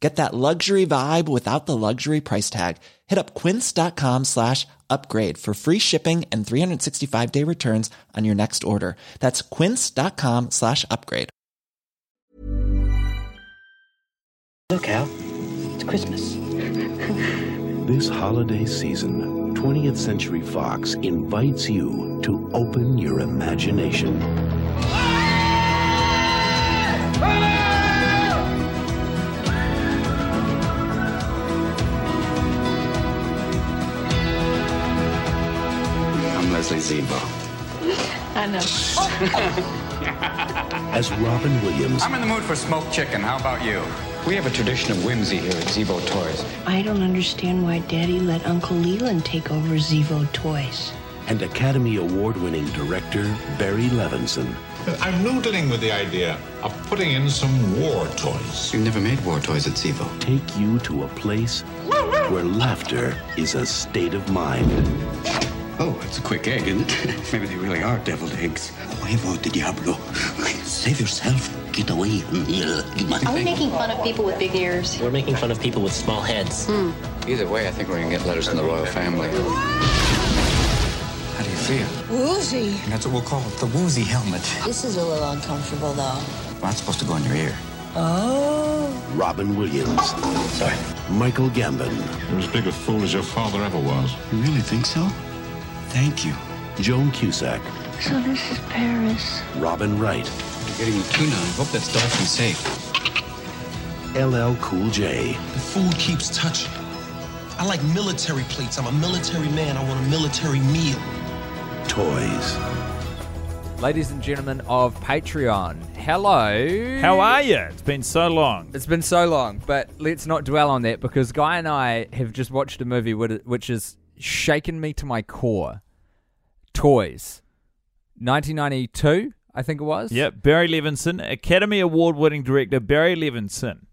Get that luxury vibe without the luxury price tag. Hit up quince.com slash upgrade for free shipping and 365 day returns on your next order. That's quince.com slash upgrade. Look, Al, it's Christmas. This holiday season, 20th Century Fox invites you to open your imagination. Leslie Zevo. I know. As Robin Williams I'm in the mood for smoked chicken. How about you? We have a tradition of whimsy here at Zevo Toys. I don't understand why Daddy let Uncle Leland take over Zevo Toys. and Academy Award winning director Barry Levinson I'm noodling with the idea of putting in some war toys. You've never made war toys at Zevo. take you to a place where laughter is a state of mind. Oh, it's a quick egg, isn't it? Maybe they really are deviled eggs. Huevo de Diablo. Save yourself. Get away. Are we making fun of people with big ears? We're making fun of people with small heads. Hmm. Either way, I think we're gonna get letters from the royal family. How do you feel? Woozy. And that's what we'll call it, the woozy helmet. This is a little uncomfortable, though. Well, that's supposed to go in your ear. Oh. Robin Williams, Sorry. Michael Gambon, You're as big a fool as your father ever was. You really think so? Thank you. Joan Cusack, So this is Paris. Robin Wright, You're getting the tuna. I hope that's dolphin safe. LL Cool J, The food keeps touching. I like military plates. I'm a military man. I want a military meal. Toys. Ladies and gentlemen of Patreon, hello. How are you? It's been so long. It's been so long, but let's not dwell on that because Guy and I have just watched a movie which which has shaken me to my core. Toys. 1992, I think it was. Yep, Barry Levinson, Academy Award winning director Barry Levinson.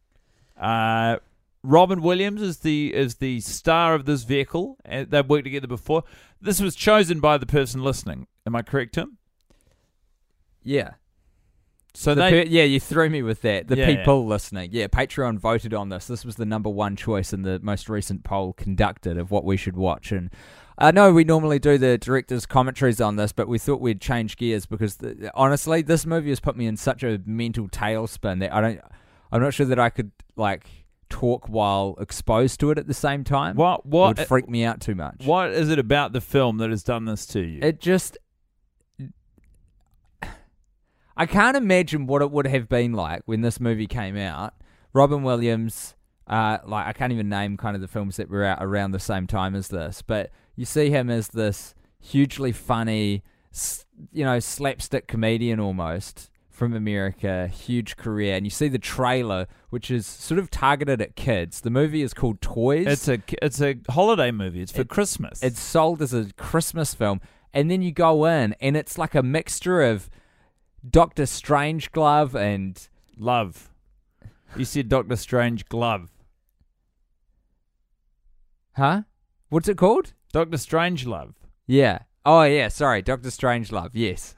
Uh, Robin Williams is the is the star of this vehicle. and They've worked together before. This was chosen by the person listening. Am I correct, Tim? Yeah. So The they per- yeah, you threw me with that. The Yeah, yeah. people listening. Yeah, Patreon voted on this. This was the number one choice in the most recent poll conducted of what we should watch. And uh, I know we normally do the director's commentaries on this, but we thought we'd change gears because the, honestly, this movie has put me in such a mental tailspin that I don't. I'm not sure that I could like talk while exposed to it at the same time. What- It what- would freak me out too much. what is it about the film that has done this to you? It just. I can't imagine what it would have been like when this movie came out. Robin Williams, uh, like I can't even name kind of the films that were out around the same time as this, but you see him as this hugely funny, you know, slapstick comedian almost from America, huge career, and you see the trailer, which is sort of targeted at kids. The movie is called Toys. it's a it's a holiday movie. It's for It- Christmas. It's sold as a Christmas film, and then you go in, and it's like a mixture of Doctor Strange glove and love. You said Doctor Strange glove. huh? What's it called? Doctor Strange love. Yeah. Oh yeah. Sorry, Doctor Strange love. Yes.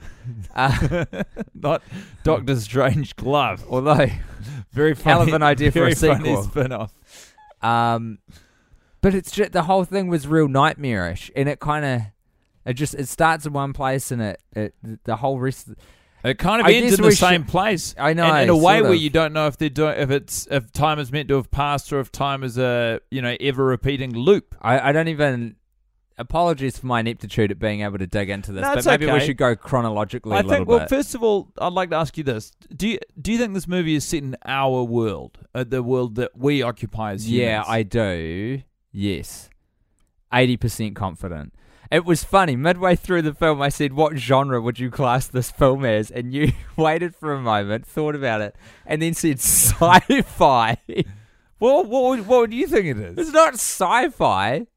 Uh, Not Doctor Strange glove. although Very funny. Hell of an idea for a sequel. spin-off. Um, but it's just the whole thing was real nightmarish, and it kind of it just it starts in one place, and it, it the whole rest. It kind of I ends in the same should- place. I know, and in a way where of. you don't know if they're doing if it's if time is meant to have passed or if time is a you know ever repeating loop. I, I don't even. Apologies for my ineptitude at being able to dig into this, No, but maybe we should go chronologically I a little think. Well, bit. first of all, I'd like to ask you this: Do you do you think this movie is set in our world, uh, the world that we occupy as humans? Yeah, I do. Yes. 80% confident. It was funny. Midway through the film, I said, What genre would you class this film as? And you waited for a moment, thought about it, and then said sci fi. Well, what would, what would you think it is? it's not sci fi.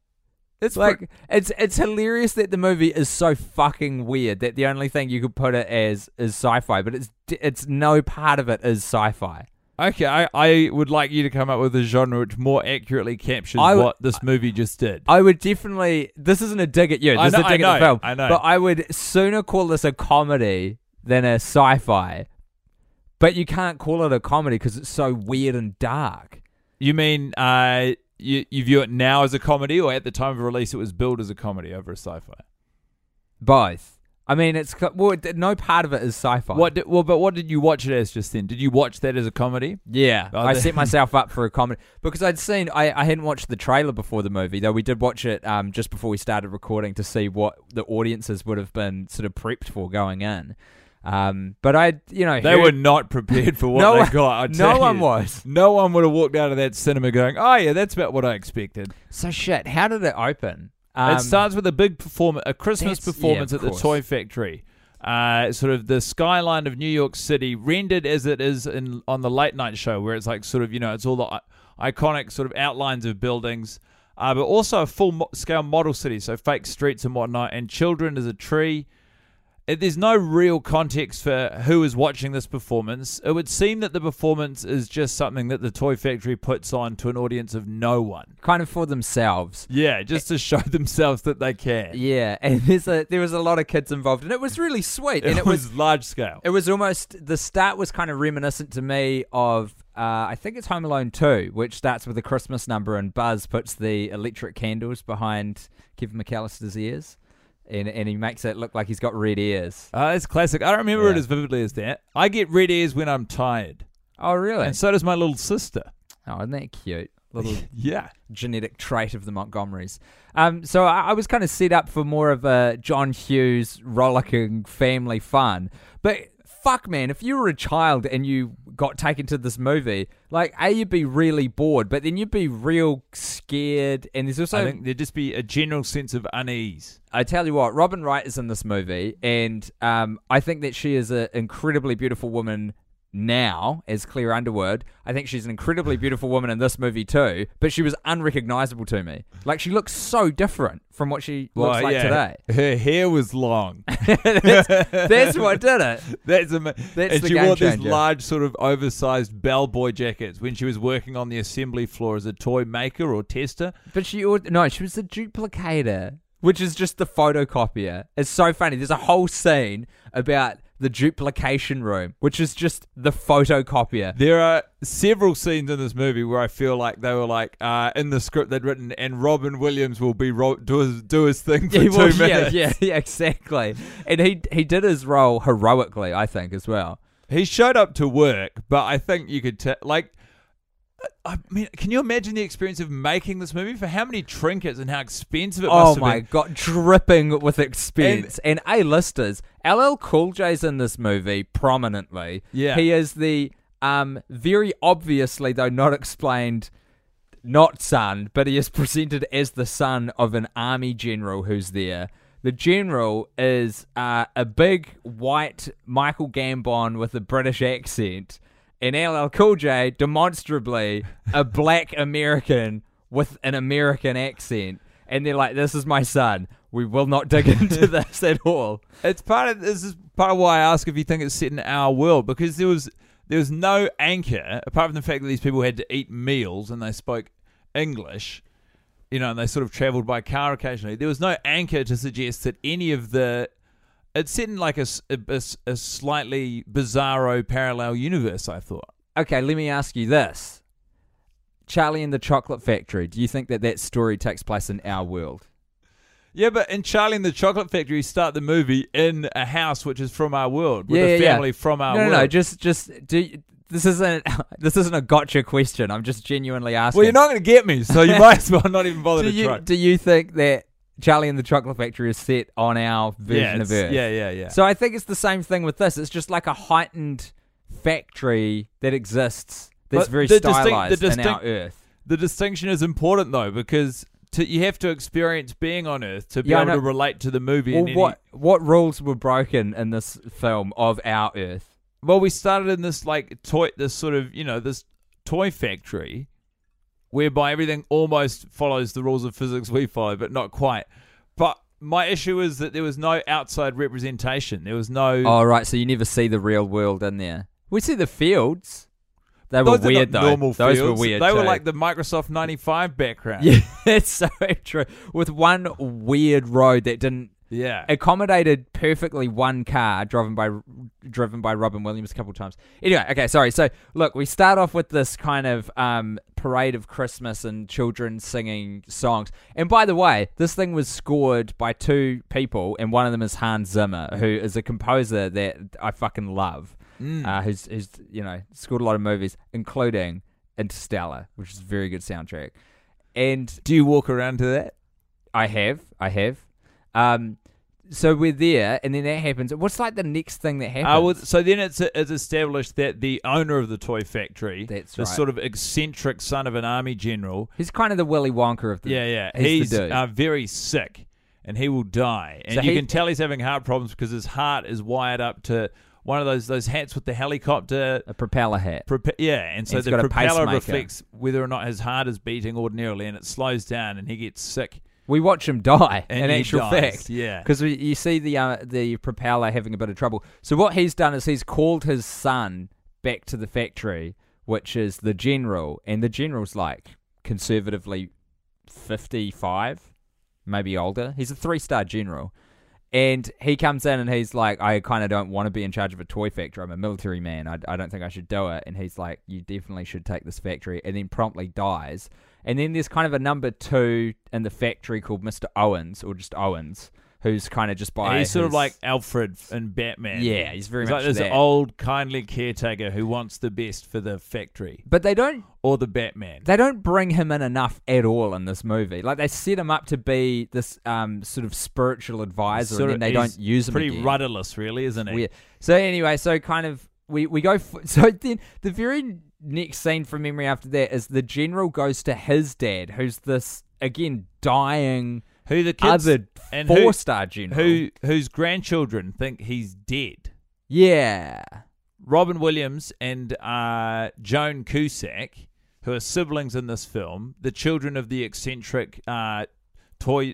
It's Like it's it's hilarious that the movie is so fucking weird that the only thing you could put it as is sci-fi, but it's it's no part of it is sci-fi. Okay, I, I would like you to come up with a genre which more accurately captures I would- what this movie just did. I would definitely. This isn't a dig at you. I This is know- a dig at the know, film. I know. But I would sooner call this a comedy than a sci-fi. But you can't call it a comedy because it's so weird and dark. you mean uh, you you view it now as a comedy, or at the time of release it was billed as a comedy over a sci-fi? Both. I mean, it's well, no part of it is sci-fi. What? Did, well, but what did you watch it as just then? Did you watch that as a comedy? Yeah, Oh, I set myself up for a comedy because I'd seen I, I hadn't watched the trailer before the movie though we did watch it um just before we started recording to see what the audiences would have been sort of prepped for going in, um but I you know They heard- were not prepared for what No they one- got. No tell one you. was. No one would have walked out of that cinema going, "Oh yeah, that's about what I expected." so shit. How did it open? Um, it starts with a big performance, a Christmas yeah, performance of at the. Toy Factory. Uh, sort of the skyline of New York City, rendered as it is in on the late night show, where it's like sort of you know it's all the iconic sort of outlines of buildings, uh, but also a full mo- scale model city, so fake streets and whatnot, and children as a tree. There's no real context for who is watching this performance. It would seem that the performance is just something that the Toy Factory puts on to an audience of no one. kind of for themselves. Yeah, just to show themselves that they can. Yeah, and there's a there was a lot of kids involved, and it was really sweet. And it, it was was large scale. It was almost the start was kind of reminiscent to me of uh, I think it's Home Alone two, which starts with a Christmas number and Buzz puts the electric candles behind Kevin McAllister's ears, and and he makes it look like he's got red ears. Uh, it's classic. I don't remember it as vividly as that. I get red ears when I'm tired, Oh really? and so does my little sister. oh, isn't that cute? Little Yeah, genetic trait of the Montgomerys. Um, so I, I was kind of set up for more of a John Hughes rollicking family fun, but. Fuck man, if you were a child and you got taken to this movie, like A, you'd be really bored, but then you'd be real scared. And there's also I think there'd just be a general sense of unease. I tell you what, Robin Wright is in this movie, and um, I think that she is an incredibly beautiful woman now as Claire Underwood. I think she's an incredibly beautiful woman in this movie too, but she was unrecognizable to me. Like she looks so different from what she looks Well, like yeah, today. Her hair was long. That's, that's what did it. That's ama- That's and the she game wore these changer. large, sort of oversized bellboy jackets when she was working on the assembly floor as a toy maker or tester. But she or- no, she was a duplicator, which is just the photocopier. It's so funny. There's a whole scene about the duplication room, which is just the photocopier. There are several scenes in this movie where I feel like they were like uh, in the script they'd written, and Robin Williams will be ro- do his do his thing for Yeah, two well, minutes. yeah, yeah, yeah, exactly. And he he did his role heroically, I think, as well. He showed up to work, but I think you could t- like. I mean, can you imagine the experience of making this movie? For how many trinkets and how expensive it Oh must have my god, dripping with expense. And, A-listers. LL Cool J's in this movie prominently. Yeah. He is the um very obviously though not explained not son, but he is presented as the son of an army general who's there. The general is uh, a big white Michael Gambon with a British accent, and LL Cool J demonstrably a black American with an American accent. And they're like, "This is my son. We will not dig into this at all." It's part of this is part of why I ask if you think it's set in our world because there was there was no anchor apart from the fact that these people had to eat meals and they spoke English, you know, and they sort of travelled by car occasionally. There was no anchor to suggest that any of the it's set in like a slightly bizarro parallel universe. I thought. Okay, let me ask you this: Charlie and the Chocolate Factory. Do you think that that story takes place in our world? Yeah, but in Charlie and the Chocolate Factory, you start the movie in a house which is from our world, with yeah, a yeah, yeah. family from our no, world. No, no, just just do. This isn't this isn't a gotcha question. I'm just genuinely asking. well, you're not going to get me, so you might as well not even bother do to you try. do you think that Charlie and the Chocolate Factory is set on our version yeah, of Earth? yeah, yeah, yeah. So I think it's the same thing with this. It's just like a heightened factory that exists that's But very the distinct- stylized the in our Earth. The distinction is important though because to, you have to experience being on Earth to be Yeah, able to relate to the movie. Well, in any- what what rules were broken in this film of our Earth? Well, we started in this like toy, this sort of you know this toy factory, whereby everything almost follows the rules of physics we follow, but not quite. But my issue is that there was no outside representation. There was no. Oh right, so you never see the real world in there. We see the fields. They were Those weird though. Normal Those fields. were weird. They were like the Microsoft ninety five background. Yeah, it's so true. With one weird road that didn't Yeah. accommodated perfectly one car driven by driven by Robin Williams a couple times. Anyway, okay, sorry. So look, we start off with this kind of um, parade of Christmas and children singing songs. And by the way, this thing was scored by two people, and one of them is Hans Zimmer, who is a composer that I fucking love. Mm. Uh, who's who's you know scored a lot of movies, including Interstellar, which is a very good soundtrack. And Do you walk around to that? I have, I have. Um, so we're there, and then that happens. What's like the next thing that happens? I would, so then it's it's established that the owner of the toy factory, That's the right. sort of eccentric son of an army general, He's kind of the Willy Wonka of the. yeah, yeah, He's, he's, uh, very sick, and he will die. And So you he- can tell he's having heart problems because his heart is wired up to one of those those hats with the helicopter. a propeller hat. Prope- yeah, and so He's the propeller reflects whether or not his heart is beating ordinarily, and it slows down, and he gets sick. We watch him die. And in he actual dies, fact, yeah. because you see the uh, the propeller having a bit of trouble. So what he's done is he's called his son back to the factory, which is the general, and the general's like conservatively fifty five, maybe older. He's a three star general. And he comes in and he's like, I kind of don't want to be in charge of a toy factory. I'm a military man. I, I don't think I should do it. And he's like, You definitely should take this factory. And then promptly dies. And then there's kind of a number two in the factory called Mr. Owens, or just Owens, who's kind of just by. he's sort of like Alfred in Batman. Yeah, he's very He's much like this that. old, kindly caretaker who wants the best for the factory But they don't or the Batman. they don't bring him in enough at all in this movie. Like they set him up to be this um sort of spiritual advisor, Sort and then they don't use him. Pretty again. rudderless, really, isn't it? Weird. So anyway, so kind of we we go. F- so then the very next scene from memory after that is the general goes to his dad, who's this again dying Who the kids other and who- four star general. who whose grandchildren think he's dead. Yeah. Robin Williams and uh, Joan Cusack, who are siblings in this film, the children of the eccentric uh, toy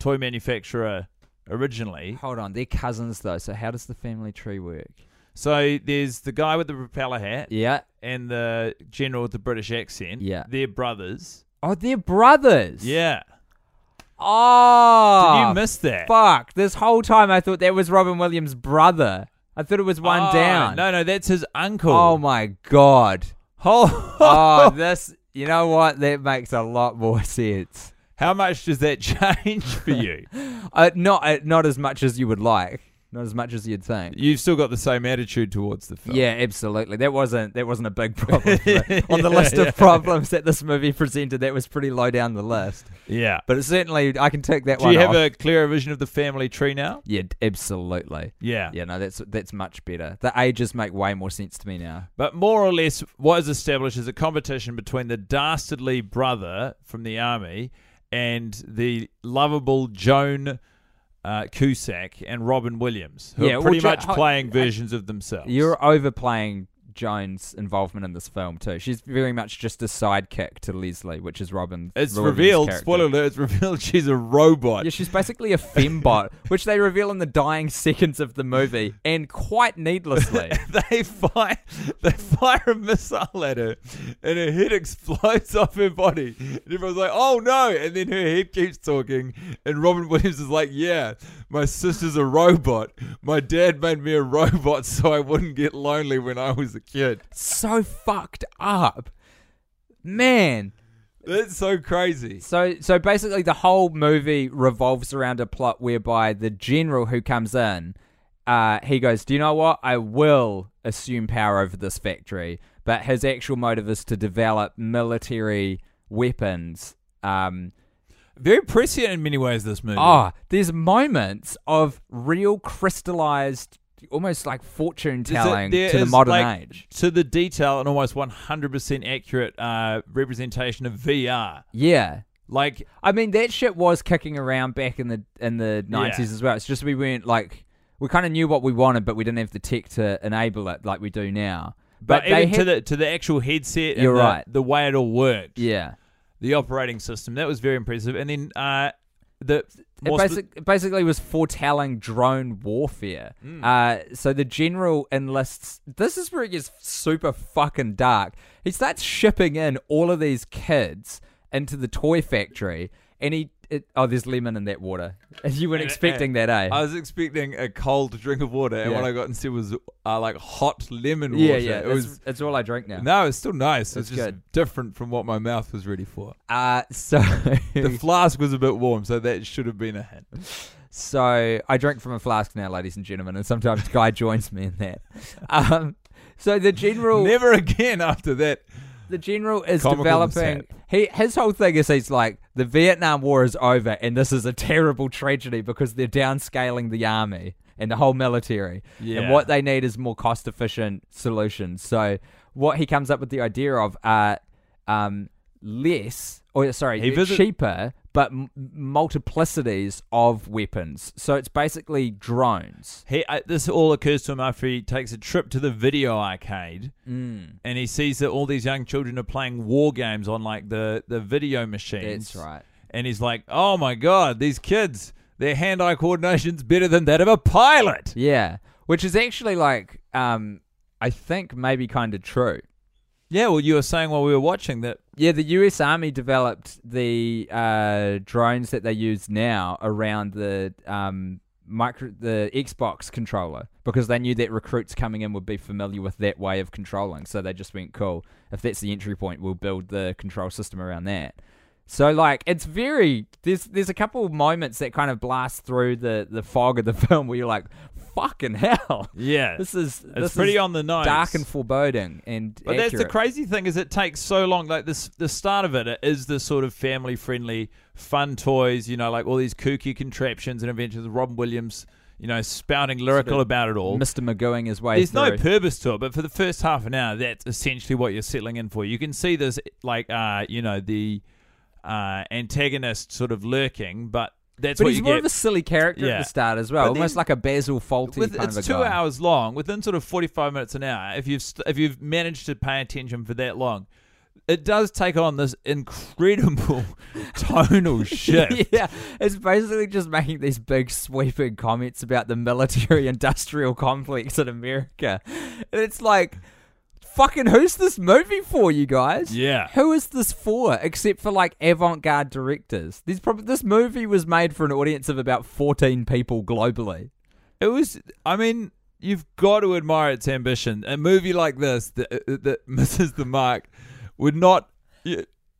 toy manufacturer originally. Hold on, they're cousins though. So how does the family tree work? So there's the guy with the propeller hat Yeah. and the general with the British accent. Yeah. They're brothers. Oh, they're brothers. Yeah. Oh. Did you miss that? Fuck! This whole time I thought that was Robin Williams' brother. I thought it was one Oh, down. No, no, that's his uncle. Oh my god. Oh, oh, this. You know what? That makes a lot more sense. How much does that change for you? Uh, not uh, not as much as you would like. Not as much as you'd think. You've still got the same attitude towards the film. Yeah, absolutely. That wasn't that wasn't a big problem on the list yeah. of problems that this movie presented. That was pretty low down the list. Yeah. But it certainly, I can take that Do one. you have off. a clearer vision of the family tree now? Yeah, absolutely. Yeah. Yeah, no, that's that's much better. The ages make way more sense to me now. But more or less, what is established is a competition between the dastardly brother from the army and the lovable Joan uh, Cusack and Robin Williams, who Yeah, are pretty Jo- much playing versions of themselves. You're overplaying Joan's involvement in this film too. She's very much just a sidekick to Leslie, which is Robin. it's Williams' revealed, character. spoiler alert, it's revealed she's a robot. Yeah, she's basically a fembot, which they reveal in the dying seconds of the movie, and quite needlessly. they fire they fire a missile at her and her head explodes off her body. And everyone's like, oh no and then her head keeps talking and Robin Williams is like, Yeah, my sister's a robot. My dad made me a robot so I wouldn't get lonely when I was a so fucked up. Man, That's so crazy. So so basically the whole movie revolves around a plot whereby the general who comes in, uh, he goes, Do you know what? I will assume power over this factory. But his actual motive is to develop military weapons. Um Very prescient in many ways. This movie. Oh, there's moments of real crystallized almost like fortune telling to the modern like, age. To the detail and almost 100% accurate uh, representation of VR. Yeah. Like I mean that shit was kicking around back in the in the Yeah. nineties as well. It's just we weren't like we kind of knew what we wanted, but we didn't have the tech to enable it like we do now. But, they even to the to the actual headset, You're the, right. The way it all worked, yeah, the operating system that was very impressive. And then uh, the it, it basically was foretelling drone warfare. Mm. Uh, so the general enlists. This is where it gets super fucking dark. He starts shipping in all of these kids into the toy factory, and he. It, oh, there's lemon in that water. You weren't And- expecting and that, eh? I was expecting a cold drink of water, and Yeah. what I got instead was uh, like hot lemon water. yeah, yeah. it It's, was it's all I drink now. no, it's still nice. It's It's, just different from what my mouth was ready for. Uh, so The flask was a bit warm, so that should have been a hint. So I drink from a flask now, ladies and gentlemen, and sometimes Guy joins me in that. Um, so the general, Never again after that. the general is developing. He his whole thing is he's like the Vietnam War is over, and this is a terrible tragedy because they're downscaling the army and the whole military, and what they need is more cost efficient solutions. So what he comes up with the idea of are um, less, or sorry, He visit- cheaper, but m- multiplicities of weapons. So it's basically drones. He, uh, this all occurs to him after he takes a trip to the video arcade, Mm. and he sees that all these young children are playing war games on like the the video machines. That's right. And he's like, "Oh my god, these kids, their hand-eye coordination's better than that of a pilot." Yeah, which is actually like, um, I think maybe kind of true. Yeah, well, you were saying while we were watching that. Yeah, the U.S. Army developed the uh, drones that they use now around the um, micro, the Xbox controller because they knew that recruits coming in would be familiar with that way of controlling. So they just went, "Cool, if that's the entry point, we'll build the control system around that." So like, it's very there's there's a couple of moments that kind of blast through the the fog of the film where you're like, "Fucking hell!" Yeah, This is it's this pretty is on the nose, dark and foreboding and But that's the crazy thing is it takes so long. Like this, the start of it is the sort of family friendly, fun toys. You know, like all these kooky contraptions and inventions. Robin Williams, you know, spouting lyrical Sort of about it all. Mr. McGoing his way There's no purpose to it, but for the first half an hour, that's essentially what you're settling in for. You can see this, like, uh, you know, the uh, antagonist sort of lurking, but that's but what he's you more get. of a silly character Yeah. at the start as well, But almost like a Basil Fawlty With, kind it's of a two guy. hours long. Within sort of forty-five minutes an hour, if you've st- if you've managed to pay attention for that long, it does take on this incredible tonal shift. yeah, it's basically just making these big sweeping comments about the military-industrial complex in America. And it's like, fucking, who's this movie for, you guys? Yeah. who is this for? Except for like avant-garde directors. These probably this movie was made for an audience of about fourteen people globally. It was. I mean, you've got to admire its ambition. A movie like this that, uh, that misses the mark would not.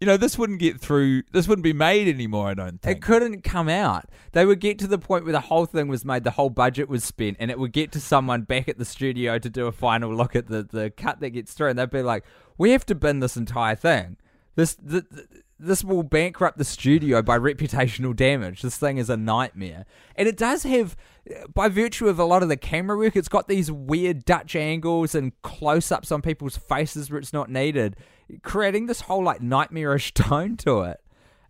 You, know, this wouldn't get through. This wouldn't be made anymore. I don't think. It couldn't come out. They would get to the point where the whole thing was made, the whole budget was spent, and it would get to someone back at the studio to do a final look at the, the cut that gets through, and they'd be like, "We have to bin this entire thing. This th- th- this will bankrupt the studio by reputational damage. This thing is a nightmare." And it does have, by virtue of a lot of the camera work, it's got these weird Dutch angles and close ups on people's faces where it's not needed, creating this whole like nightmarish tone to it.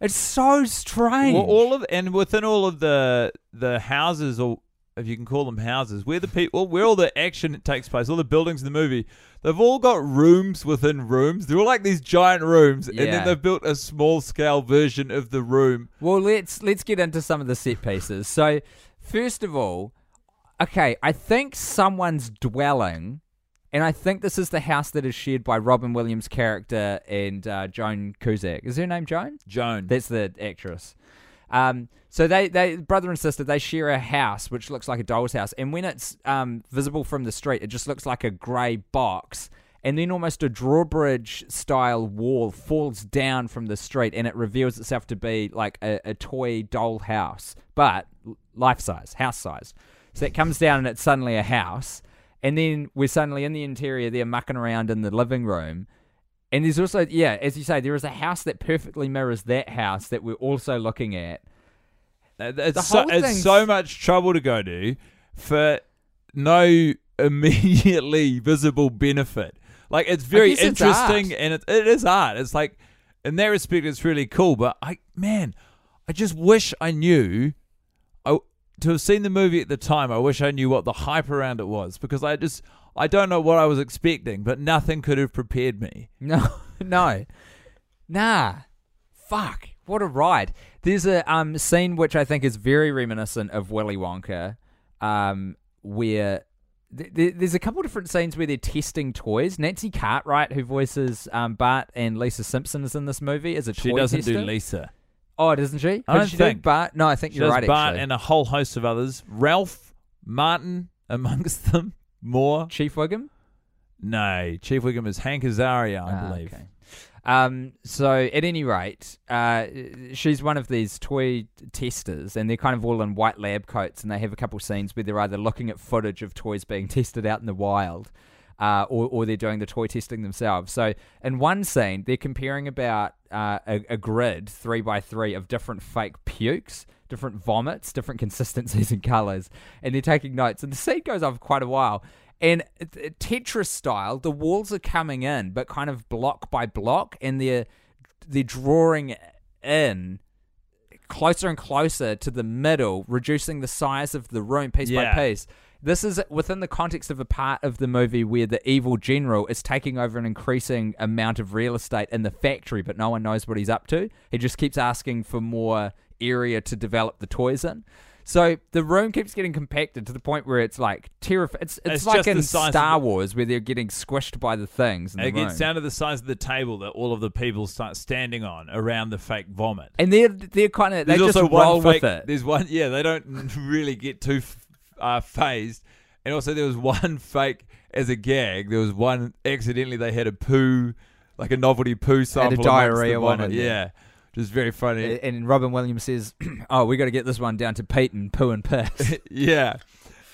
It's so strange. Well, all of and within all of the the houses, or if you can call them houses, where the people, where all the action takes place, all the buildings in the movie, they've all got rooms within rooms. They're all like these giant rooms, and Yeah. then they've built a small scale version of the room. Well, let's let's get into some of the set pieces. So, first of all, okay, I think someone's dwelling, and I think this is the house that is shared by Robin Williams' character and uh, Joan Cusack. Is her name Joan? Joan. That's the actress. Um, so they, they brother and sister they share a house which looks like a doll's house, and when it's um, visible from the street, it just looks like a grey box. and then almost a drawbridge style wall falls down from the street, and it reveals itself to be like a, a toy doll house, but life size, house size. So it comes down, and it's suddenly a house, and then we're suddenly in the interior. They're mucking around in the living room. And there's also, yeah, as you say, there is a house that perfectly mirrors that house that we're also looking at. Uh, it's, The so, it's so much trouble to go to for no immediately visible benefit. Like it's very guess it's interesting and it, it is art. It's like in that respect, it's really cool. But I, man, I just wish I knew. I to have seen the movie at the time. I wish I knew what the hype around it was because I just I don't know what I was expecting, but nothing could have prepared me. No, no, nah. Fuck, what a ride! There's a um scene which I think is very reminiscent of Willy Wonka, um, where th- th- there's a couple different scenes where they're testing toys. Nancy Cartwright, who voices um Bart and Lisa Simpson, is in this movie as a She toy doesn't tester. do Lisa. Oh, doesn't she? I don't she think. do Bart? No, I think She you're does right. Bart actually. and a whole host of others. Ralph Martin amongst them. More Chief Wiggum. No, Chief Wiggum is Hank Azaria, I Ah, believe. okay. Um, so at any rate, uh, she's one of these toy testers, and they're kind of all in white lab coats, and they have a couple scenes where they're either looking at footage of toys being tested out in the wild, uh, or, or they're doing the toy testing themselves. So in one scene, they're comparing about uh, a, a grid three by three of different fake pukes. Different vomits, different consistencies and colors, and they're taking notes. And the scene goes on for quite a while. And Tetris style, the walls are coming in, but kind of block by block, and they're they're drawing in closer and closer to the middle, reducing the size of the room piece Yeah. by piece. This is within the context of a part of the movie where the evil general is taking over an increasing amount of real estate in the factory, but no one knows what he's up to. He just keeps asking for more area to develop the toys in. So the room keeps getting compacted to the point where it's like terrifying. It's, it's, It's like in the size of Star Wars where they're getting squished by the things. In It the gets room. down to the size of the table that all of the people start standing on around the fake vomit. and they're they're kind of they just roll fake, with it. There's one, yeah, they don't really get too uh, phased. And also, there was one fake as a gag. There was one accidentally they had a poo, like a novelty poo sample. amongst the diarrhea one there. Yeah, which is very funny. And Robin Williams says, "Oh, we got to get this one down to Peyton, and poo and piss." yeah.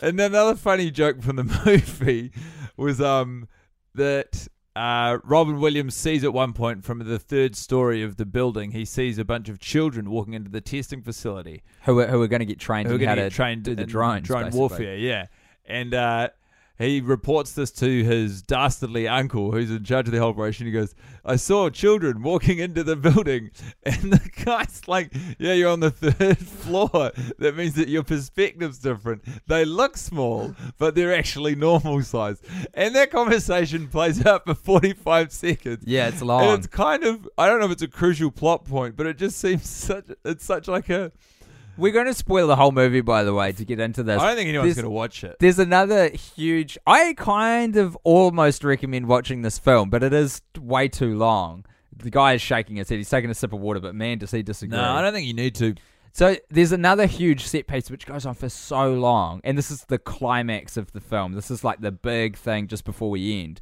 And then another funny joke from the movie was um that uh, Robin Williams sees at one point from the third story of the building, he sees a bunch of children walking into the testing facility. who are, who are going to get trained who are in how to to trained do the drones, drone basically. warfare. Yeah, and uh, he reports this to his dastardly uncle, who's in charge of the whole operation. He goes, "I saw children walking into the building," and the guy's like, "Yeah, you're on the third floor. That means that your perspective's different. They look small, but they're actually normal size." And that conversation plays out for 45 seconds. Yeah, it's And long. it's kind of I don't know if it's a crucial plot point, but it just seems such it's such like a We're going to spoil the whole movie, by the way, to get into this. I don't think anyone's There's- going to watch it. There's another huge. I kind of almost recommend watching this film, but it is way too long. The guy is shaking his head. He's taking a sip of water, but man, does he disagree? No, I don't think you need to. So there's another huge set piece which goes on for so long, and this is the climax of the film. This is like the big thing just before we end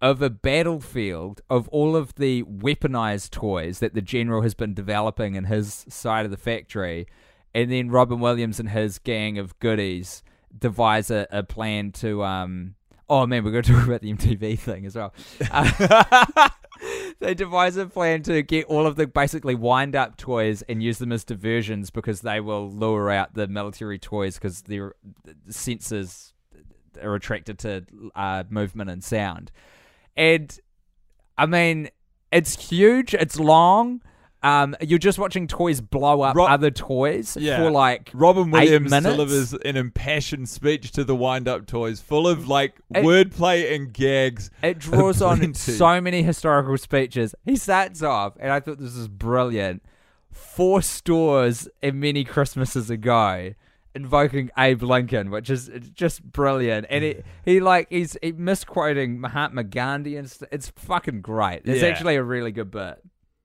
of a battlefield of all of the weaponized toys that the general has been developing in his side of the factory, and then Robin Williams and his gang of goodies devise a, a plan to um. Oh man, we're going to talk about the MTV thing as well. Uh, they devise a plan to get all of the basically wind up toys and use them as diversions because they will lure out the military toys because their sensors are attracted to uh, movement and sound. And I mean, it's huge, it's long. Um, you're just watching toys blow up Ro- other toys Yeah. for like Robin Williams delivers an impassioned speech to the wind up toys full of like It- wordplay and gags. It draws on so many historical speeches. He starts off, and I thought this was brilliant. Four stores and many Christmases ago, invoking Abe Lincoln, which is just brilliant. And it, he like he's he misquoting Mahatma Gandhi, and st- it's fucking great. It's Yeah. actually a really good bit.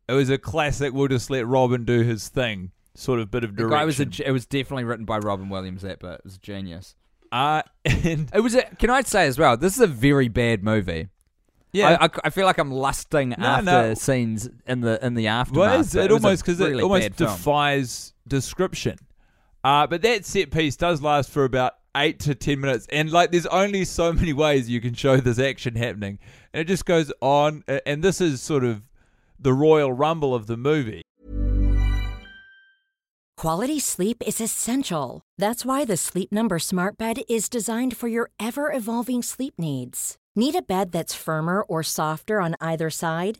It was a classic. We'll just let Robin do his thing. Sort of bit of The direction. guy was a, ge- it was definitely written by Robin Williams. That bit it was genius. uh, and It was. A, can I say as well? This is a very bad movie. Yeah. I, I, I feel like I'm lusting after no. scenes in the in the aftermath. But it, was a almost because really it almost bad film. defies description. Uh, but that set piece does last for about eight to ten minutes, and like there's only so many ways you can show this action happening, and it just goes on. And this is sort of the royal rumble of the movie. Quality sleep is essential. That's why the Sleep Number Smart Bed is designed for your ever evolving sleep needs. Need a bed that's firmer or softer on either side?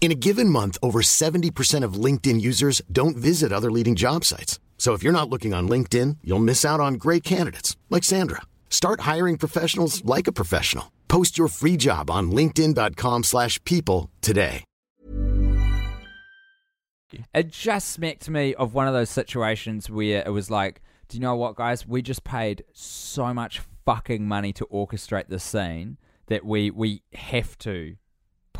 In a given month, over 70% of LinkedIn users don't visit other leading job sites. So if you're not looking on LinkedIn, you'll miss out on great candidates like Sandra. Start hiring professionals like a professional. Post your free job on linkedin.com/people today. It just smacked me of one of those situations where it was like, do you know what, guys? We just paid so much fucking money to orchestrate this scene that we we have to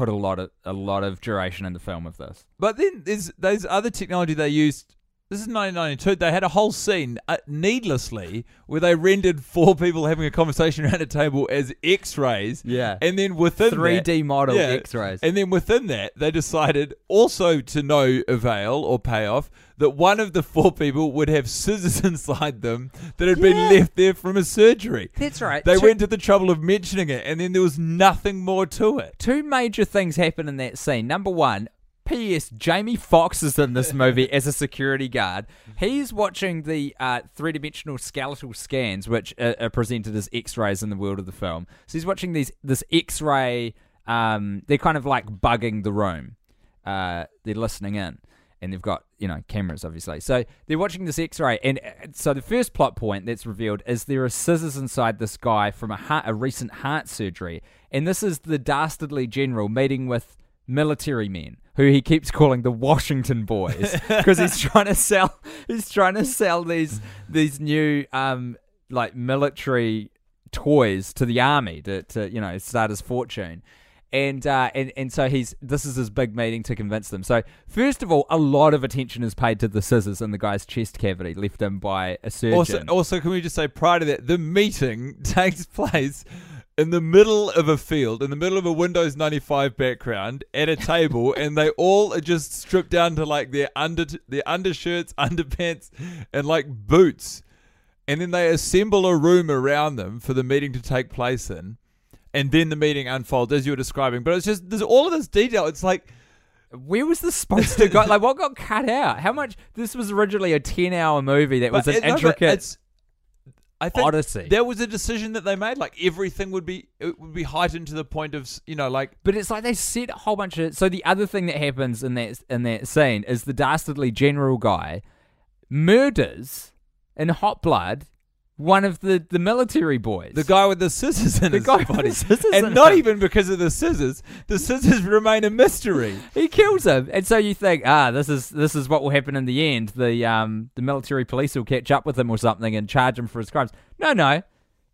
put a lot of a lot of duration in the film of this. But then there's those other technology they used. This is 1992. They had a whole scene, uh, needlessly, where they rendered four people having a conversation around a table as X-rays. Yeah. and then within 3D that- model yeah, X-rays. and then within that, they decided also to no avail or payoff that one of the four people would have scissors inside them that had been left there from a surgery. That's right. They Two- went to the trouble of mentioning it, and then there was nothing more to it. Two major things happen in that scene. Number one, P.S. Jamie Foxx is in this movie as a security guard. He's watching the uh, three dimensional skeletal scans, which are, are presented as X rays in the world of the film. So he's watching these this X ray. Um, they're kind of like bugging the room. Uh, they're listening in, and they've got you know cameras, obviously. So they're watching this X ray, and uh, so the first plot point that's revealed is there are scissors inside this guy from a heart, a recent heart surgery, and this is the dastardly general meeting with military men who he keeps calling the Washington boys because he's trying to sell he's trying to sell these these new um like military toys to the army to, to you know start his fortune and uh, and and so he's this is his big meeting to convince them. So first of all, a lot of attention is paid to the scissors in the guy's chest cavity left him by a surgeon. Also, also, can we just say prior to that, the meeting takes place in the middle of a field, in the middle of a Windows 95 background, at a table, and they all are just stripped down to like their under their undershirts, underpants, and like boots, and then they assemble a room around them for the meeting to take place in, and then the meeting unfolds as you were describing. But it's just there's all of this detail. It's like. Where was this supposed to go? Like, what got cut out? How much? This was originally a ten-hour movie that was But an it- no, intricate it's- I think odyssey. There was a decision that they made. Like everything would be it would be heightened to the point of you know like But it's like they set a whole bunch of. So the other thing that happens in that in that scene is the dastardly general guy murders in hot blood one of the, the military boys. the guy with the scissors in The his guy with body, the scissors and not him. even because of the scissors. The scissors remain a mystery. he kills him, and so you think, ah, this is this is what will happen in the end. The um the military police will catch up with him or something and charge him for his crimes. No, no,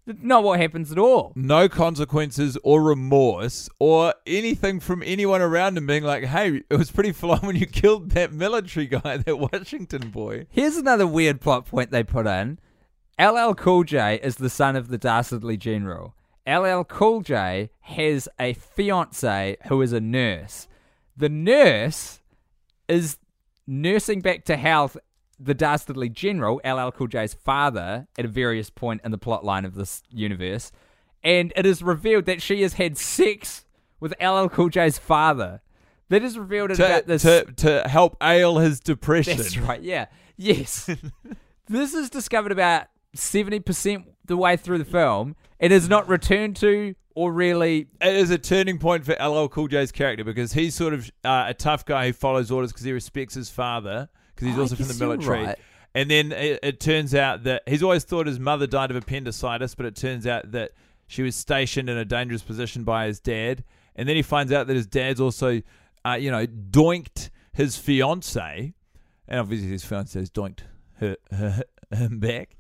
Not what happens at all. No consequences or remorse or anything from anyone around him being like, hey, it was pretty full on when you killed that military guy, that Washington boy. Here's another weird plot point they put in. LL Cool J is the son of the dastardly general. LL Cool J has a fiance who is a nurse. The nurse is nursing back to health the dastardly general, LL Cool J's father, at a various point in the plot line of this universe, and it is revealed that she has had sex with LL Cool J's father. That is revealed in To, about this. to, to help ale his depression. That's right. Yeah. Yes. this is discovered about seventy percent the way through the film. It is not returned to or really. It is a turning point for LL Cool J's character because he's sort of uh, a tough guy who follows orders because he respects his father because he's I also from the military. right. And then it, it turns out that he's always thought his mother died of appendicitis, but it turns out that she was stationed in a dangerous position by his dad. And then he finds out that his dad's also, uh, you know, doinked his fiance, and obviously his fiance's doinked her, her, him back.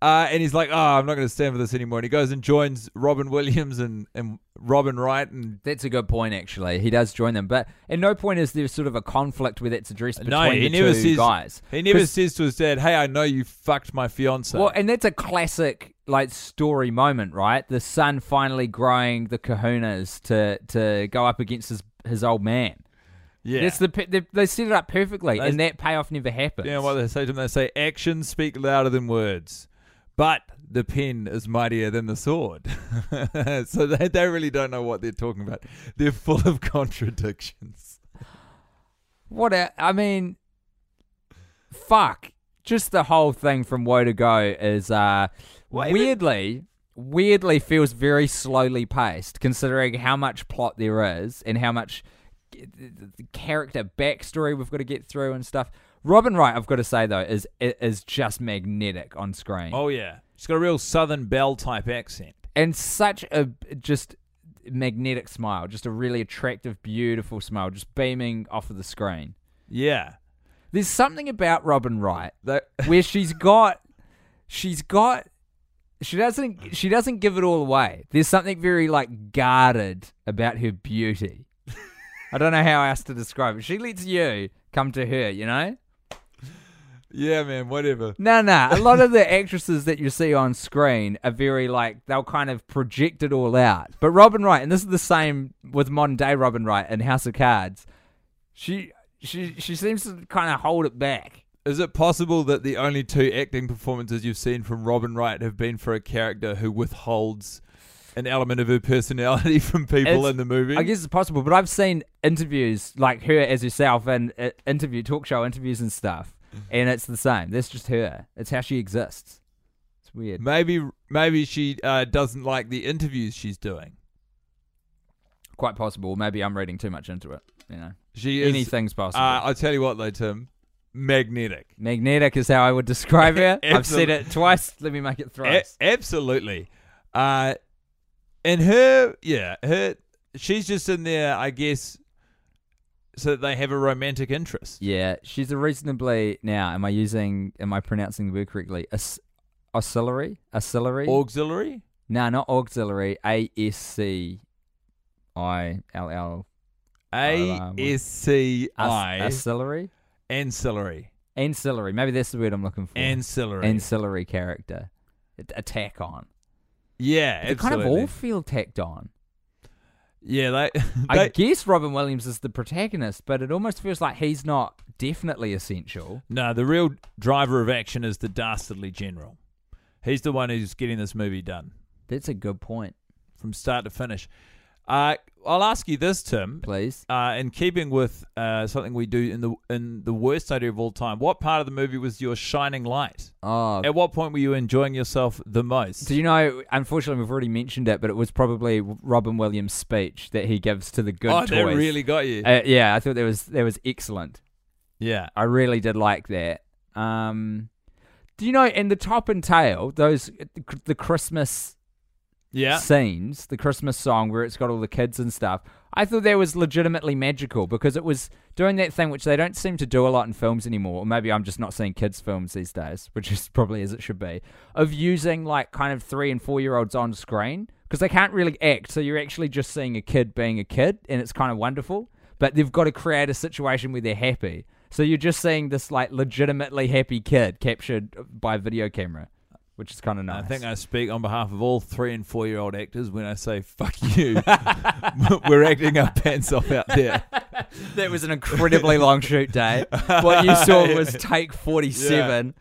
Uh, and he's like, "Oh, I'm not going to stand for this anymore." And he goes and joins Robin Williams and, and Robin Wright, and That's a good point, actually. He does join them, but at no point is there sort of a conflict where that's addressed between no, he the never two says. guys. He never says to his dad, "Hey, I know you fucked my fiance." Well, and that's a classic like story moment, right? The son finally growing the kahunas to to go up against his his old man. yeah, That's the they, they set it up perfectly, They- and that payoff never happens. Yeah, what they say to him, they say, actions speak louder than words, but the pen is mightier than the sword. so they, they really don't know what they're talking about. They're full of contradictions. What a, I mean, fuck. Just the whole thing from Woe to Go is uh, Well, weirdly, weirdly feels very slowly paced, considering how much plot there is and how much character backstory we've got to get through and stuff. Robin Wright, I've got to say though, is is just magnetic on screen. Oh, yeah. She's got a real Southern Belle type accent. and such a just magnetic smile, just a really attractive, beautiful smile, just beaming off of the screen. Yeah. There's something about Robin Wright That, where she's got, she's got, she doesn't, she doesn't give it all away. There's something very like guarded about her beauty. I don't know how else to describe it. She lets you come to her, you know. Yeah, man, whatever. No, no. A lot of the actresses that you see on screen are very like they'll kind of project it all out. But Robin Wright, and this is the same with modern day Robin Wright in House of Cards. She she she seems to kind of hold it back. Is it possible that the only two acting performances you've seen from Robin Wright have been for a character who withholds an element of her personality from people It's- in the movie? I guess it's possible, but I've seen interviews like her as herself and uh, interview talk show interviews and stuff, and it's the same. That's just her. It's how she exists. It's weird. Maybe maybe she uh, doesn't like the interviews she's doing. Quite possible. Maybe I'm reading too much into it. You know, She is, anything's possible. Uh, I'll tell you what though, Tim. Magnetic. Magnetic is how I would describe her. I've said it twice. Let me make it A- absolutely. Uh, and her, yeah, her, she's just in there, I guess, so that they have a romantic interest. yeah, she's a reasonably now. Am I using? Am I pronouncing the word correctly? Os- oscillary, oscillary. Auxiliary? no, not auxiliary. A S C I L L. A S C I. Oscillary. Ancillary. Ancillary. Maybe that's the word I'm looking for. Ancillary. Ancillary character. A- A on. yeah, They kind of all feel tacked on. Yeah, they. I guess Robin Williams is the protagonist, but it almost feels like he's not definitely essential. no, the real driver of action is the dastardly general. He's the one who's getting this movie done That's a good point. from start to finish. Uh, I'll ask you this, Tim. Please. Uh, in keeping with uh, something we do in the in the worst idea of all time, what part of the movie was your shining light? Oh, At what point were you enjoying yourself the most? do you know? Unfortunately, we've already mentioned it, but it was probably Robin Williams' speech that he gives to the good oh, toys. that really got you. Uh, yeah, I thought that was that was excellent. yeah. I really did like that. Um, do you know? In the top and tail, those the Christmas Yeah. scenes, the Christmas song where it's got all the kids and stuff. I thought that was legitimately magical because it was doing that thing which they don't seem to do a lot in films anymore. Or maybe I'm just not seeing kids' films these days, which is probably as it should be, of using like kind of three and four year olds on screen because they can't really act. So you're actually just seeing a kid being a kid, and it's kind of wonderful. But they've got to create a situation where they're happy. So you're just seeing this like legitimately happy kid captured by video camera, which is kind of nice. I think I speak on behalf of all three and four year old actors when I say "fuck you." We're acting our pants off out there. that was an incredibly long shoot day. What you saw was take 47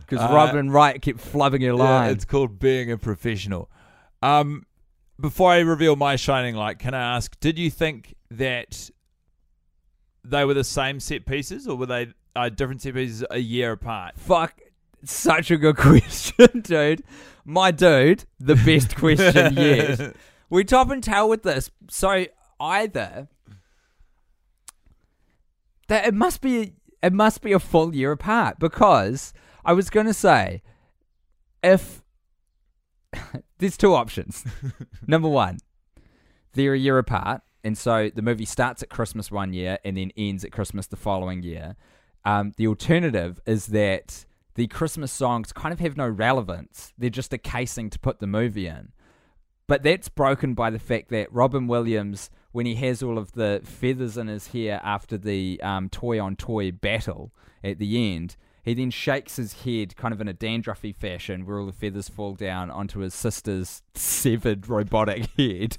because Uh, Robin Wright kept flubbing your Yeah, it's called being a professional. Um, before I reveal my shining light, can I ask, did you think that they were the same set pieces, or were they uh, different set pieces a year apart? Fuck, such a good question, dude. My dude, the best question yet. We top and tail with this. So either that it must be it must be a full year apart because I was going to say if there's two options. Number one, they're a year apart, and so the movie starts at Christmas one year and then ends at Christmas the following year. Um, the alternative is that the Christmas songs kind of have no relevance; they're just a casing to put the movie in. But that's broken by the fact that Robin Williams, when he has all of the feathers in his hair after the um, toy on toy battle at the end, he then shakes his head kind of in a dandruffy fashion where all the feathers fall down onto his sister's severed robotic head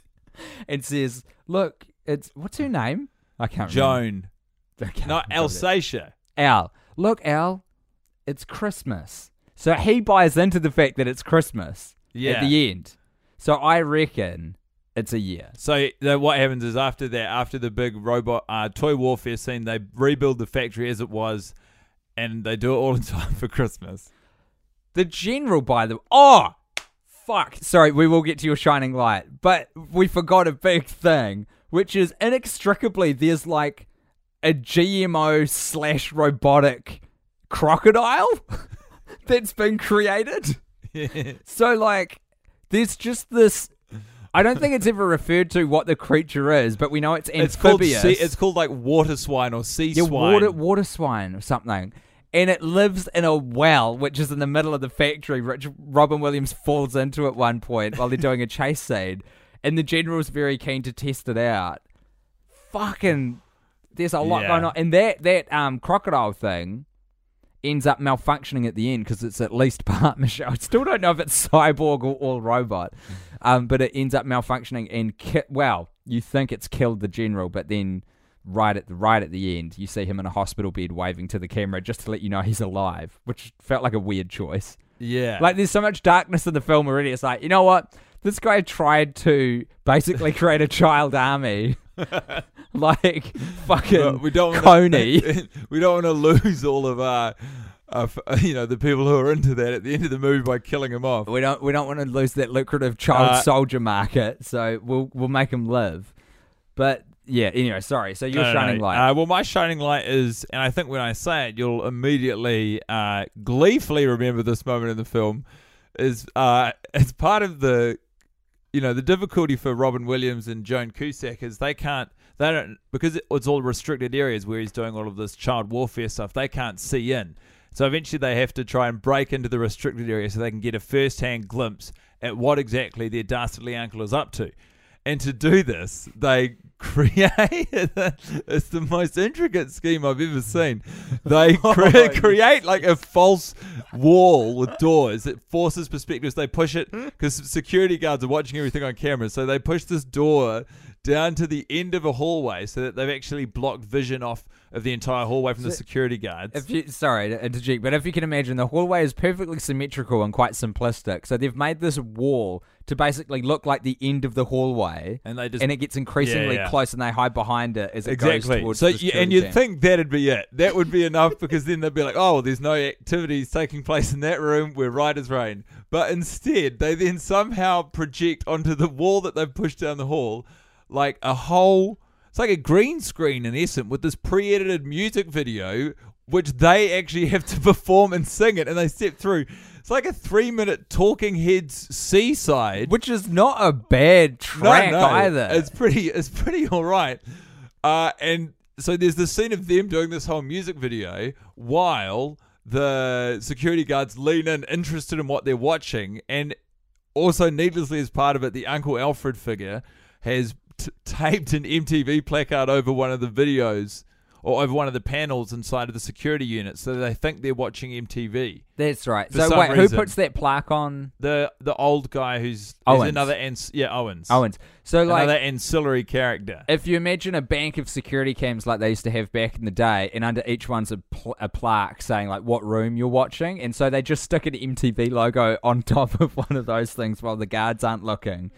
and says, Look, it's what's her name? I can't remember. Joan, Okay, not. Alsatia. Al. Look, Al, it's Christmas. So he buys into the fact that it's Christmas Yeah. at the end. So I reckon it's a year. So what happens is after that, after the big robot uh, toy warfare scene, they rebuild the factory as it was, and they do it all in time for Christmas. The general, by the oh, fuck. Sorry, we will get to your shining light, but we forgot a big thing, which is inextricably there's like a GMO slash robotic crocodile that's been created. So like, there's just this. I don't think it's ever referred to what the creature is, but we know it's It's called amphibious. sea, it's called like water swine or sea yeah, swine. water water swine or something. And it lives in a well, which is in the middle of the factory, which Robin Williams falls into at one point while they're doing a chase scene. And the general's very keen to test it out. Fucking, there's a lot Yeah. going on. And that, that um, crocodile thing ends up malfunctioning at the end because it's at least part Michelle. I still don't know if it's cyborg or, or robot, um, but it ends up malfunctioning and ki- well, you think it's killed the general, but then right at the right at the end, you see him in a hospital bed waving to the camera just to let you know he's alive, which felt like a weird choice. Yeah. Like there's so much darkness in the film already. It's like you know what, this guy tried to basically create a child army. like fucking But we don't wanna, Coney. we don't want to lose all of our, our, you know, the people who are into that at the end of the movie by killing him off. We don't we don't want to lose that lucrative child Uh, soldier market, so we'll we'll make him live. But yeah, anyway, sorry. So your no, shining no. light. Uh, well, my shining light is, and I think when I say it, you'll immediately uh, gleefully remember this moment in the film. Is uh, it's part of the, you know, the difficulty for Robin Williams and Joan Cusack is they can't, they don't because it's all restricted areas where he's doing all of this child warfare stuff. They can't see in, so eventually they have to try and break into the restricted area so they can get a first-hand glimpse at what exactly their dastardly uncle is up to. And to do this, they create it's the most intricate scheme I've ever seen. They cre- create like a false wall with doors that forces perspectives. They push it because security guards are watching everything on camera. So they push this door down to the end of a hallway so that they've actually blocked vision off of the entire hallway from the security guards. If you sorry to interject, but if you can imagine, the hallway is perfectly symmetrical and quite simplistic. So they've made this wall to basically look like the end of the hallway, And they just- and it gets increasingly Yeah, yeah. close, and they hide behind it as it goes Exactly. towards So, the you, security and you'd think that'd be it. That would be enough because then they'd be like, oh, well, there's no activities taking place in that room We're right as rain. But instead, they then somehow project onto the wall that they've pushed down the hall like a whole. It's like a green screen in essence with this pre-edited music video, which they actually have to perform and sing it, and they step through. It's like a three-minute Talking Heads seaside, which is not a bad track no, no, either. It's pretty. It's pretty all right. Uh, and so there's the scene of them doing this whole music video while the security guards lean in, interested in what they're watching, and also needlessly as part of it, the Uncle Alfred figure has t- taped an MTV placard over one of the videos or over one of the panels inside of the security unit, so they think they're watching MTV. That's right. For so wait, reason. who puts that plaque on? The the old guy who's Owens. Another ans- yeah Owens Owens. So like, another ancillary character. if you imagine a bank of security cams like they used to have back in the day, and under each one's a, pl- a plaque saying like what room you're watching, and so they just stick an MTV logo on top of one of those things while the guards aren't looking,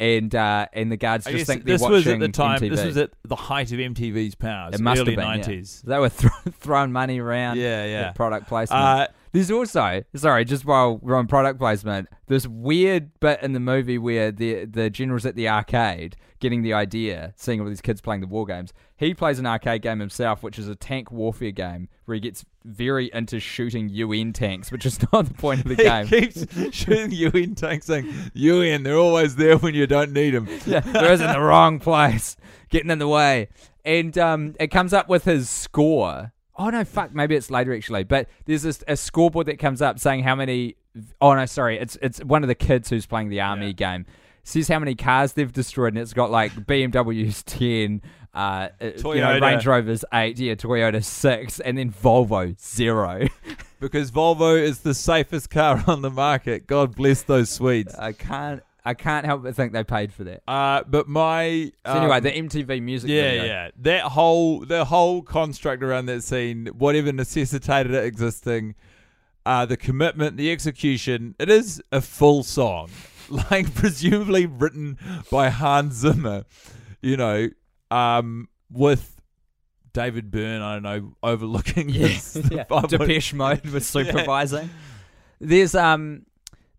and uh, and the guards just think they're this watching was at the time. MTV. This was at the height of MTV's powers. It must early have been, yeah. nineties. They were thro- throwing money around. Yeah, yeah. Product placement. Uh, There's also sorry, just while we're on product placement, this weird bit in the movie where the the general's at the arcade getting the idea, seeing all these kids playing the war games. He plays an arcade game himself, which is a tank warfare game where he gets very into shooting UN tanks, which is not the point of the game. He keeps shooting UN tanks, saying UN. They're always there when you don't need them. yeah, they're in the wrong place, getting in the way. And um, it comes up with his score. Oh no, fuck, maybe it's later actually. But there's this, a scoreboard that comes up saying how many. Oh no, sorry, it's it's one of the kids who's playing the army game. Says how many cars they've destroyed, and it's got like BMWs ten, uh, uh, you know, Toyota. Range Rovers eight, yeah, Toyota six, and then Volvo zero. because Volvo is the safest car on the market. God bless those Swedes. I can't, I can't help but think they paid for that. Uh, but my So anyway, um, the MTV music yeah, video. yeah, that whole the whole construct around that scene, whatever necessitated it existing, uh, the commitment, the execution, it is a full song, like presumably written by Hans Zimmer, you know, um, with David Byrne, I don't know, overlooking Yes, this. yeah. Depeche Mode was supervising. There's um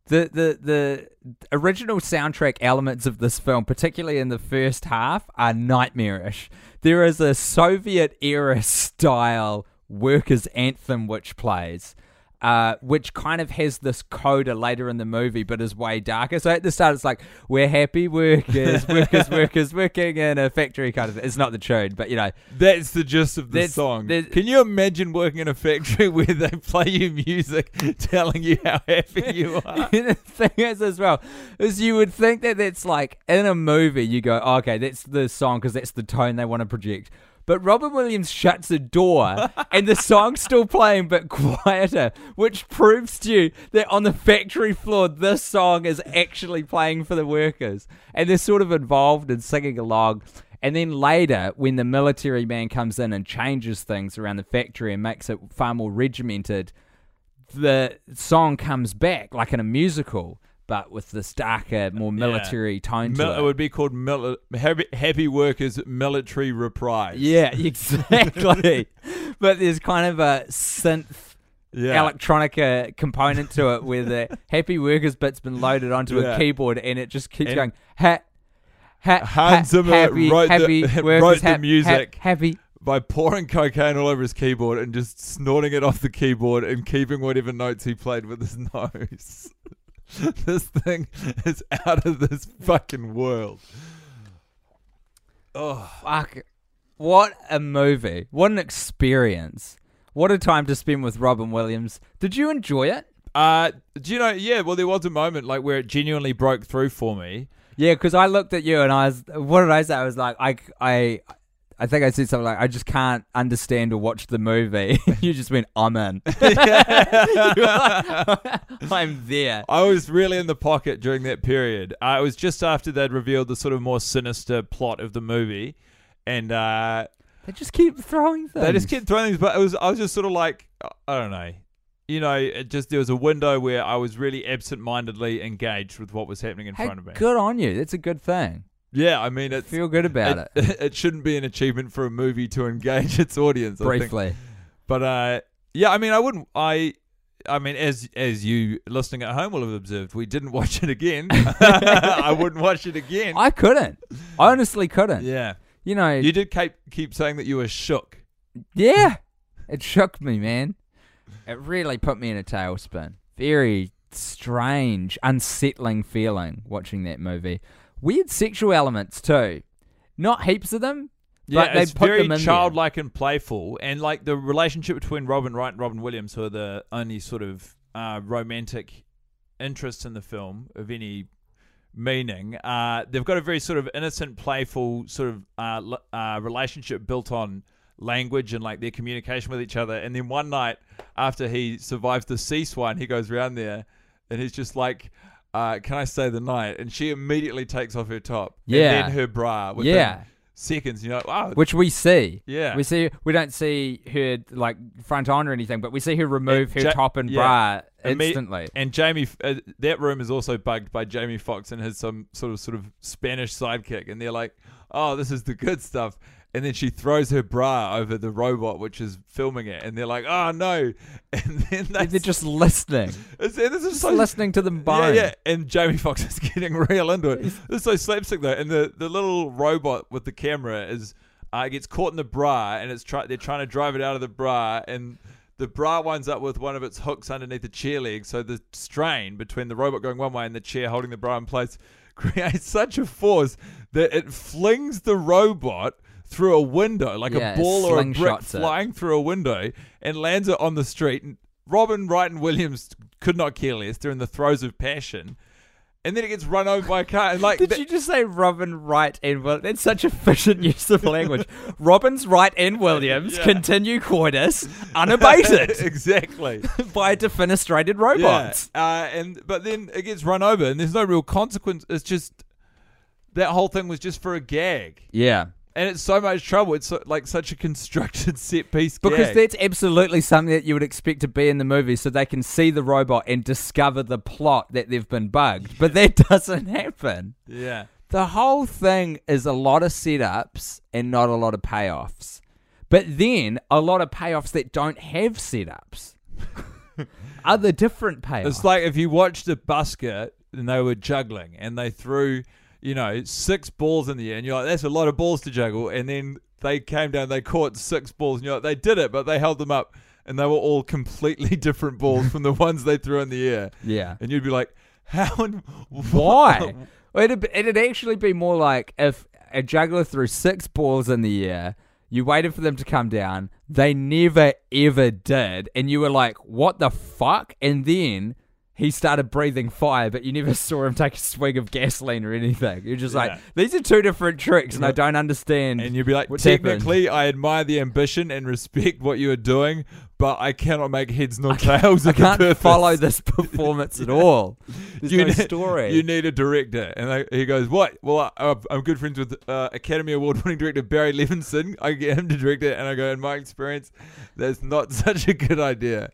the the the original soundtrack elements of this film, particularly in the first half, are nightmarish. There is a Soviet era style workers anthem which plays. Uh, which kind of has this coda later in the movie, but is way darker. So at the start, it's like we're happy workers, workers, workers, working in a factory kind of. Thing. It's not the tune, but you know, That's the gist of the song. Can you imagine working in a factory where they play you music telling you how happy you are? the thing is as well is you would think that that's like in a movie you go oh, okay that's the song because that's the tone they want to project but Robert Williams shuts the door and the song's still playing but quieter, which proves to you that on the factory floor this song is actually playing for the workers. And they're sort of involved in singing along. And then later, when the military man comes in and changes things around the factory and makes it far more regimented, the song comes back like in a musical, but with this darker, more military tone to Mil- it. it would be called mil- happy, happy Workers Military Reprise. Yeah, exactly. but there's kind of a synth Yeah. electronica component to it where the happy workers bit's been loaded onto Yeah. a keyboard and it just keeps And- going ha ha Hans ha, happy, wrote, happy the, workers, wrote the music happy by pouring cocaine all over his keyboard and just snorting it off the keyboard and keeping whatever notes he played with his nose. this thing is out of this fucking world. Oh, fuck. What a movie. What an experience. What a time to spend with Robin Williams. Did you enjoy it? Uh, do you know? Yeah, well, there was a moment like where it genuinely broke through for me. Yeah, because I looked at you and I was, what did I say? I was like, I, I, I think I said something like, I just can't understand or watch the movie. you just went, I'm in. I'm there. I was really in the pocket during that period. Uh, it was just after they'd revealed the sort of more sinister plot of the movie, and uh, They just keep throwing things. they just kept throwing things. But it was I was just sort of like I don't know, you know, it just there was a window where I was really absent-mindedly engaged with what was happening in Hey, front of me. good on you. That's a good thing. Yeah, I mean, it's Feel good about it. It shouldn't be an achievement for a movie to engage its audience. I think. Briefly. but uh, yeah, I mean, I wouldn't. I, I mean, as as you listening at home will have observed, we didn't watch it again. I wouldn't watch it again. I couldn't. I honestly couldn't. yeah, You know, you did keep keep saying that you were shook. yeah. It shook me, man. It really put me in a tailspin. Very, strange, unsettling feeling watching that movie. Weird sexual elements too. Not heaps of them, Yeah, but they it's put very them in there. childlike and playful, and like the relationship between Robin Wright and Robin Williams, who are the only sort of uh, romantic interests in the film of any meaning. Uh, they've got a very sort of innocent, playful sort of uh, uh, relationship built on language and like their communication with each other. And then one night after he survives the sea swine, he goes around there and he's just like. Uh, can I stay the night? And she immediately takes off her top, Yeah. and then her bra. Within Yeah. seconds. You know, wow, Which we see. Yeah. We see we don't see her like front on or anything, but we see her remove her Ja- top and yeah. bra Imme- instantly. And Jamie, uh, that room is also bugged by Jamie Foxx and his some sort of sort of Spanish sidekick, and they're like, "Oh, this is the good stuff." And then she throws her bra over the robot, which is filming it, and they're like, "Oh no!" And then they, They're just listening. It's, this is Just so listening to them yeah, bone. yeah. And Jamie Foxx is getting real into it. This is so slapstick though. And the, the little robot with the camera is uh, gets caught in the bra, and it's try they're trying to drive it out of the bra, and the bra winds up with one of its hooks underneath the chair leg. So the strain between the robot going one way and the chair holding the bra in place creates such a force that it flings the robot through a window like Yeah, a ball or a brick slingshots it. flying through a window and lands it on the street. And Robin Wright and Williams could not care less. They're in the throes of passion. And then it gets run over by a car. And like, Did that- you just say Robin Wright and Williams? That's such efficient use of language. Robin's Wright and Williams Yeah. continue coitus unabated exactly. by defenestrated robots. Yeah. Uh, and but then it gets run over, and there's no real consequence. It's just that whole thing was just for a gag. Yeah. And it's so much trouble. It's so, like such a constructed set piece Because gag. that's absolutely something that you would expect to be in the movie so they can see the robot and discover the plot that they've been bugged. But that doesn't happen. yeah. The whole thing is a lot of setups and not a lot of payoffs. But then a lot of payoffs that don't have setups. Other different payoffs. It's like if you watched a busker and they were juggling and they threw, you know, six balls in the air and you're like, that's a lot of balls to juggle. And then they came down, they caught six balls and you're like, they did it, but they held them up and they were all completely different balls from the ones they threw in the air. Yeah. And you'd be like, how and Why? Well, it'd, it'd actually be more like if a juggler threw six balls in the air, you waited for them to come down, they never ever did, and you were like, what the fuck? And then he started breathing fire, but you never saw him take a swig of gasoline or anything. You're just Yeah. like, these are two different tricks, and I don't understand. And you'd be like, what's happened." technically, I admire the ambition and respect what you are doing, but I cannot make heads nor tails I of I can't follow this performance at all. There's no need, story. You need a director. And I, he goes, What? Well, I, I'm good friends with uh, Academy Award winning director Barry Levinson. I get him to direct it. And I go, In my experience, that's not such a good idea.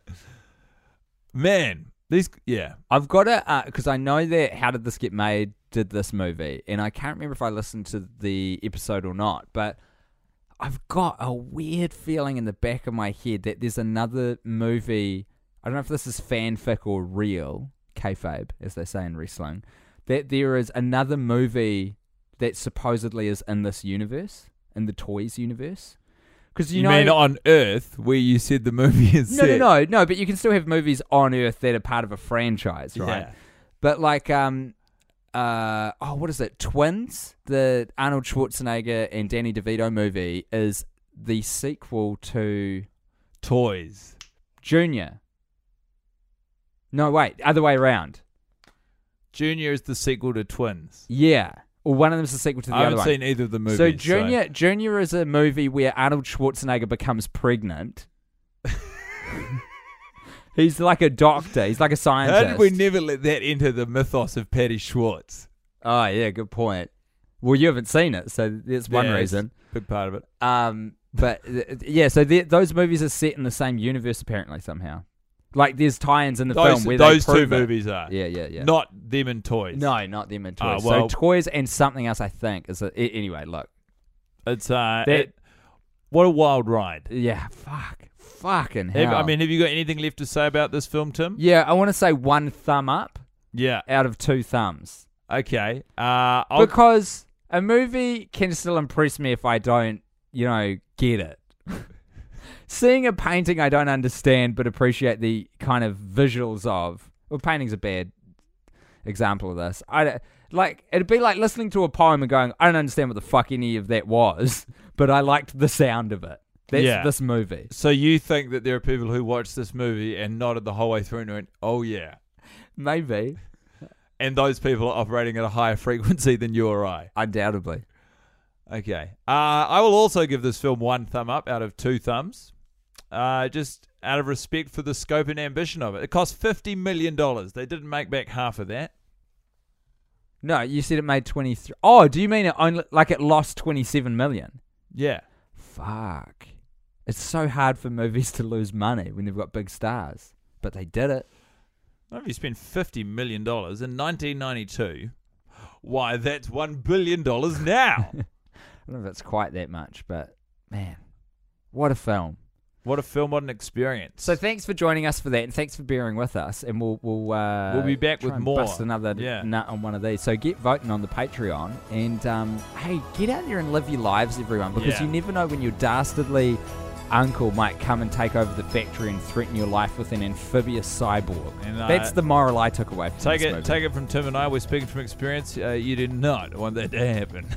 Man, these, yeah. I've got to uh, because I know that How Did This Get Made did this movie, and I can't remember if I listened to the episode or not, but I've got a weird feeling in the back of my head that there's another movie. I don't know if this is fanfic or real kayfabe, as they say in wrestling. That there is another movie that supposedly is in this universe, in the Toys universe. Because you, You, know, mean on Earth, where you said the movie is no, set? no, no, no. But you can still have movies on Earth that are part of a franchise, right? Yeah. But like, um, uh, oh, what is it? Twins, the Arnold Schwarzenegger and Danny DeVito movie, is the sequel to Toys. Junior. No, wait, other way around. Junior is the sequel to Twins. Yeah, or one of them is a sequel to the other. I other haven't one. seen either of the movies. So Junior, Junior is a movie where Arnold Schwarzenegger becomes pregnant. He's like a doctor. He's like a scientist. How did we never let that enter the mythos of Patty Schwartz? Oh yeah, good point. Well, you haven't seen it, so that's one reason. Big part of it. Um, but th- yeah, so the- those movies are set in the same universe apparently somehow. Like there's tie-ins in the Those, film where those they two prove it. movies are. Yeah, yeah, yeah. Not them and Toys. no, not them and toys. well- so toys and something else. I think is a, a- anyway. Look, It's uh, That- it- what a wild ride. yeah, fuck, fucking Have- hell. I mean, have you got anything left to say about this film, Tim? yeah, I want to say one thumb up Yeah. out of two thumbs Okay. Uh, I'll, because a movie can still impress me if I don't, you know, get it. Seeing a painting I don't understand but appreciate the kind of visuals of Well, painting's a bad example of this. I like it'd be like listening to a poem and going, I don't understand what the fuck any of that was, but I liked the sound of it. That's Yeah. this movie. So you think that there are people who watched this movie and nodded the whole way through and went, "Oh yeah," Maybe. and those people are operating at a higher frequency than you or I. Undoubtedly. Okay. Uh, I will also give this film one thumb up out of two thumbs, uh, just out of respect for the scope and ambition of it. It cost fifty million dollars. They didn't make back half of that. No, you said it made twenty three. Oh, do you mean it only like it lost twenty seven million? Yeah. Fuck. It's so hard for movies to lose money when they've got big stars, but they did it. Not if you spend fifty million dollars in nineteen ninety two. Why, that's one billion dollars now. I don't know if it's quite that much, but man, what a film! What a film! What an experience! So thanks for joining us for that, and thanks for bearing with us. And we'll we'll uh, We'll be back with more. Bust another Yeah. nut on one of these. So get voting on the Patreon, and um, hey, get out there and live your lives, everyone, because Yeah. you never know when your dastardly uncle might come and take over the factory and threaten your life with an amphibious cyborg. And, uh, That's the moral I took away from Take it, movie. take it from Tim and I. We're speaking from experience. Uh, you did not want that to happen.